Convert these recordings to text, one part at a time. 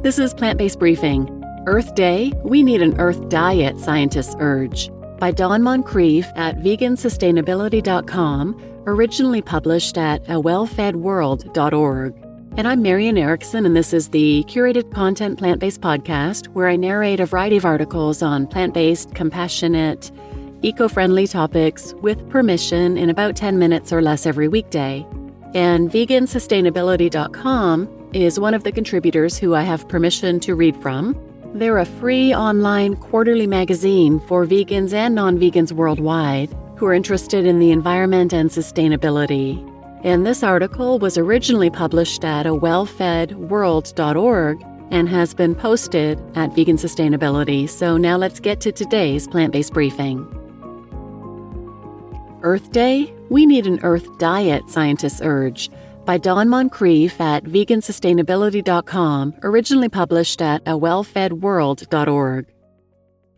This is Plant Based Briefing Earth Day We Need an Earth Diet, Scientists Urge by Dawn Moncrief at vegansustainability.com, originally published at a awellfedworld.org. And I'm Marian Erickson, and this is the curated content plant based podcast where I narrate a variety of articles on plant based, compassionate, eco friendly topics with permission in about 10 minutes or less every weekday. And vegansustainability.com is one of the contributors who I have permission to read from. They're a free online quarterly magazine for vegans and non vegans worldwide who are interested in the environment and sustainability. And this article was originally published at a wellfedworld.org and has been posted at Vegan Sustainability. So now let's get to today's plant based briefing. Earth Day? We need an Earth diet, scientists urge by Dawn Moncrief at vegansustainability.com, originally published at awellfedworld.org.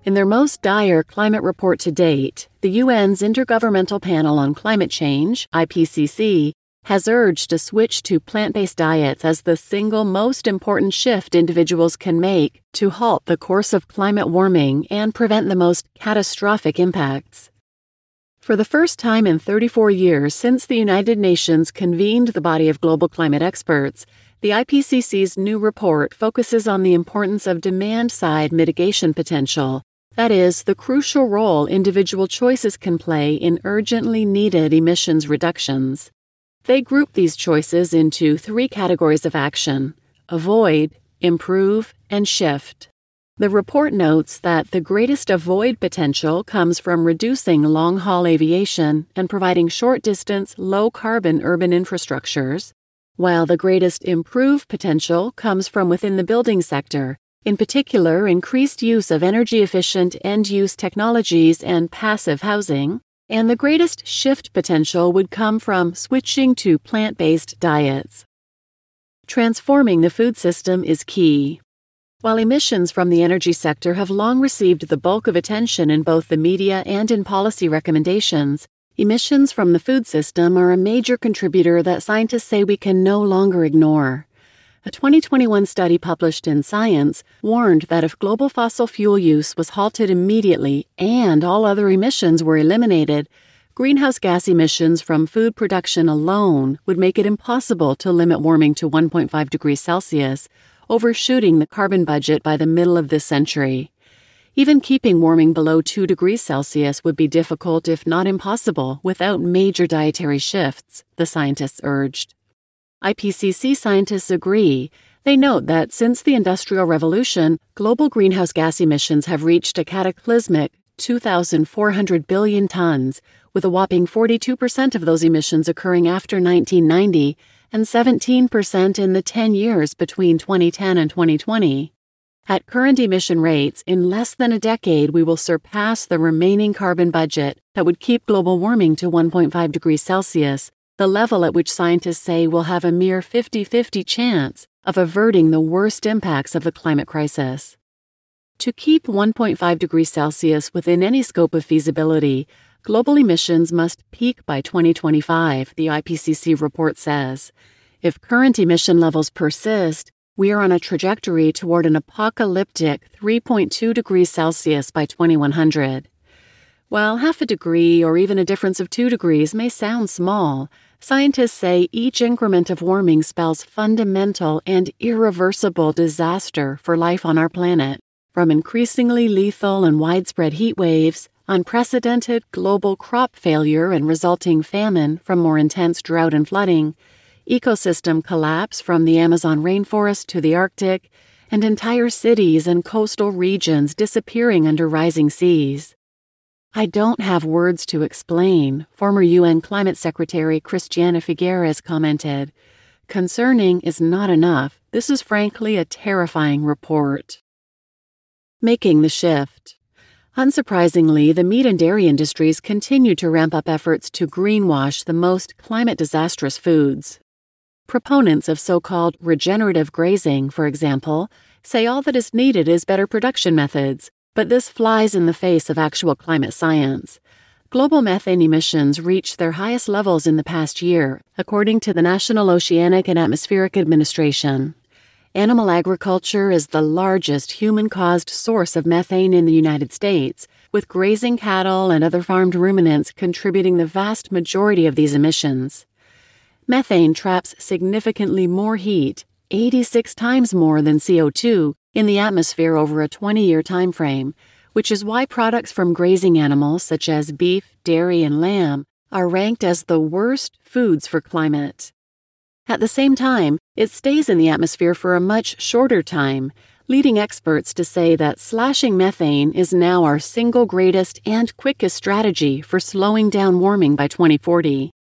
In their most dire climate report to date, the UN's Intergovernmental Panel on Climate Change, IPCC, has urged a switch to plant based diets as the single most important shift individuals can make to halt the course of climate warming and prevent the most catastrophic impacts. For the first time in 34 years since the United Nations convened the body of global climate experts, the IPCC's new report focuses on the importance of demand side mitigation potential. That is, the crucial role individual choices can play in urgently needed emissions reductions. They group these choices into three categories of action avoid, improve, and shift. The report notes that the greatest avoid potential comes from reducing long haul aviation and providing short distance, low carbon urban infrastructures, while the greatest improve potential comes from within the building sector, in particular, increased use of energy efficient end use technologies and passive housing, and the greatest shift potential would come from switching to plant based diets. Transforming the food system is key. While emissions from the energy sector have long received the bulk of attention in both the media and in policy recommendations, emissions from the food system are a major contributor that scientists say we can no longer ignore. A 2021 study published in Science warned that if global fossil fuel use was halted immediately and all other emissions were eliminated, greenhouse gas emissions from food production alone would make it impossible to limit warming to 1.5 degrees Celsius overshooting the carbon budget by the middle of this century. Even keeping warming below 2 degrees Celsius would be difficult, if not impossible, without major dietary shifts, the scientists urged. IPCC scientists agree. They note that since the Industrial Revolution, global greenhouse gas emissions have reached a cataclysmic 2,400 billion tons, with a whopping 42% of those emissions occurring after 1990 and 17% in the 10 years between 2010 and 2020. At current emission rates, in less than a decade, we will surpass the remaining carbon budget that would keep global warming to 1.5 degrees Celsius, the level at which scientists say we'll have a mere 50 50 chance of averting the worst impacts of the climate crisis. To keep 1.5 degrees Celsius within any scope of feasibility, global emissions must peak by 2025, the IPCC report says. If current emission levels persist, we are on a trajectory toward an apocalyptic 3.2 degrees Celsius by 2100. While half a degree or even a difference of 2 degrees may sound small, scientists say each increment of warming spells fundamental and irreversible disaster for life on our planet, from increasingly lethal and widespread heat waves unprecedented global crop failure and resulting famine from more intense drought and flooding, ecosystem collapse from the Amazon rainforest to the Arctic, and entire cities and coastal regions disappearing under rising seas. I don't have words to explain, former UN Climate Secretary Christiana Figueres commented. Concerning is not enough. This is frankly a terrifying report. Making the shift. Unsurprisingly, the meat and dairy industries continue to ramp up efforts to greenwash the most climate disastrous foods. Proponents of so called regenerative grazing, for example, say all that is needed is better production methods, but this flies in the face of actual climate science. Global methane emissions reached their highest levels in the past year, according to the National Oceanic and Atmospheric Administration. Animal agriculture is the largest human caused source of methane in the United States, with grazing cattle and other farmed ruminants contributing the vast majority of these emissions. Methane traps significantly more heat, 86 times more than CO2, in the atmosphere over a 20 year time frame, which is why products from grazing animals such as beef, dairy, and lamb are ranked as the worst foods for climate. At the same time, it stays in the atmosphere for a much shorter time, leading experts to say that slashing methane is now our single greatest and quickest strategy for slowing down warming by 2040.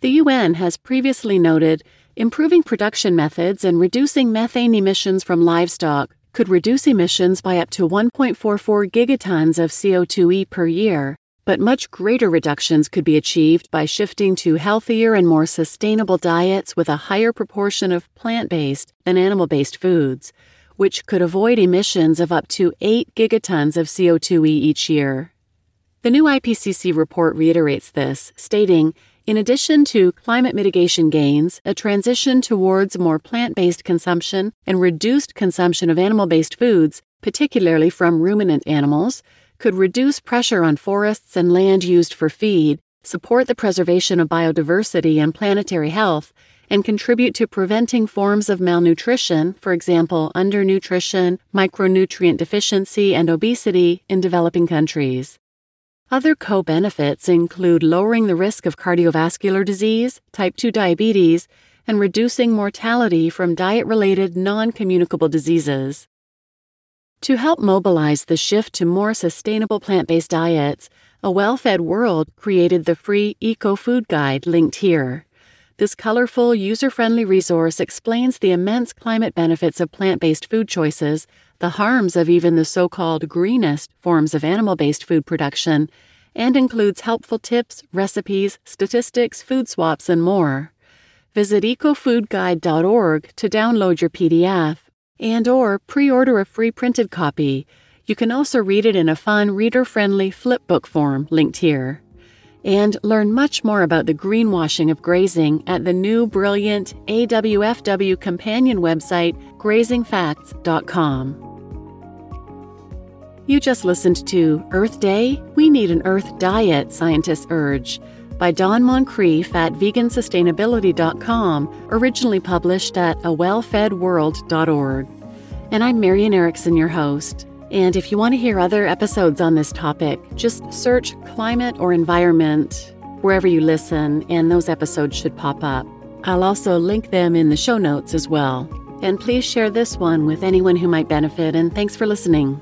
The UN has previously noted improving production methods and reducing methane emissions from livestock could reduce emissions by up to 1.44 gigatons of CO2e per year, but much greater reductions could be achieved by shifting to healthier and more sustainable diets with a higher proportion of plant based than animal based foods, which could avoid emissions of up to 8 gigatons of CO2e each year. The new IPCC report reiterates this, stating in addition to climate mitigation gains, a transition towards more plant based consumption and reduced consumption of animal based foods, particularly from ruminant animals, could reduce pressure on forests and land used for feed, support the preservation of biodiversity and planetary health, and contribute to preventing forms of malnutrition, for example, undernutrition, micronutrient deficiency, and obesity in developing countries. Other co benefits include lowering the risk of cardiovascular disease, type 2 diabetes, and reducing mortality from diet related non communicable diseases. To help mobilize the shift to more sustainable plant based diets, A Well Fed World created the free Eco Food Guide linked here. This colorful, user friendly resource explains the immense climate benefits of plant based food choices, the harms of even the so called greenest forms of animal based food production, and includes helpful tips, recipes, statistics, food swaps, and more. Visit ecofoodguide.org to download your PDF and or pre-order a free printed copy. You can also read it in a fun, reader-friendly flipbook form linked here. And learn much more about the greenwashing of grazing at the new brilliant AWFW companion website, grazingfacts.com. You just listened to Earth Day We Need an Earth Diet, Scientists Urge by Dawn Moncrief at vegansustainability.com, originally published at awellfedworld.org. And I'm Marian Erickson, your host. And if you want to hear other episodes on this topic, just search climate or environment wherever you listen, and those episodes should pop up. I'll also link them in the show notes as well. And please share this one with anyone who might benefit, and thanks for listening.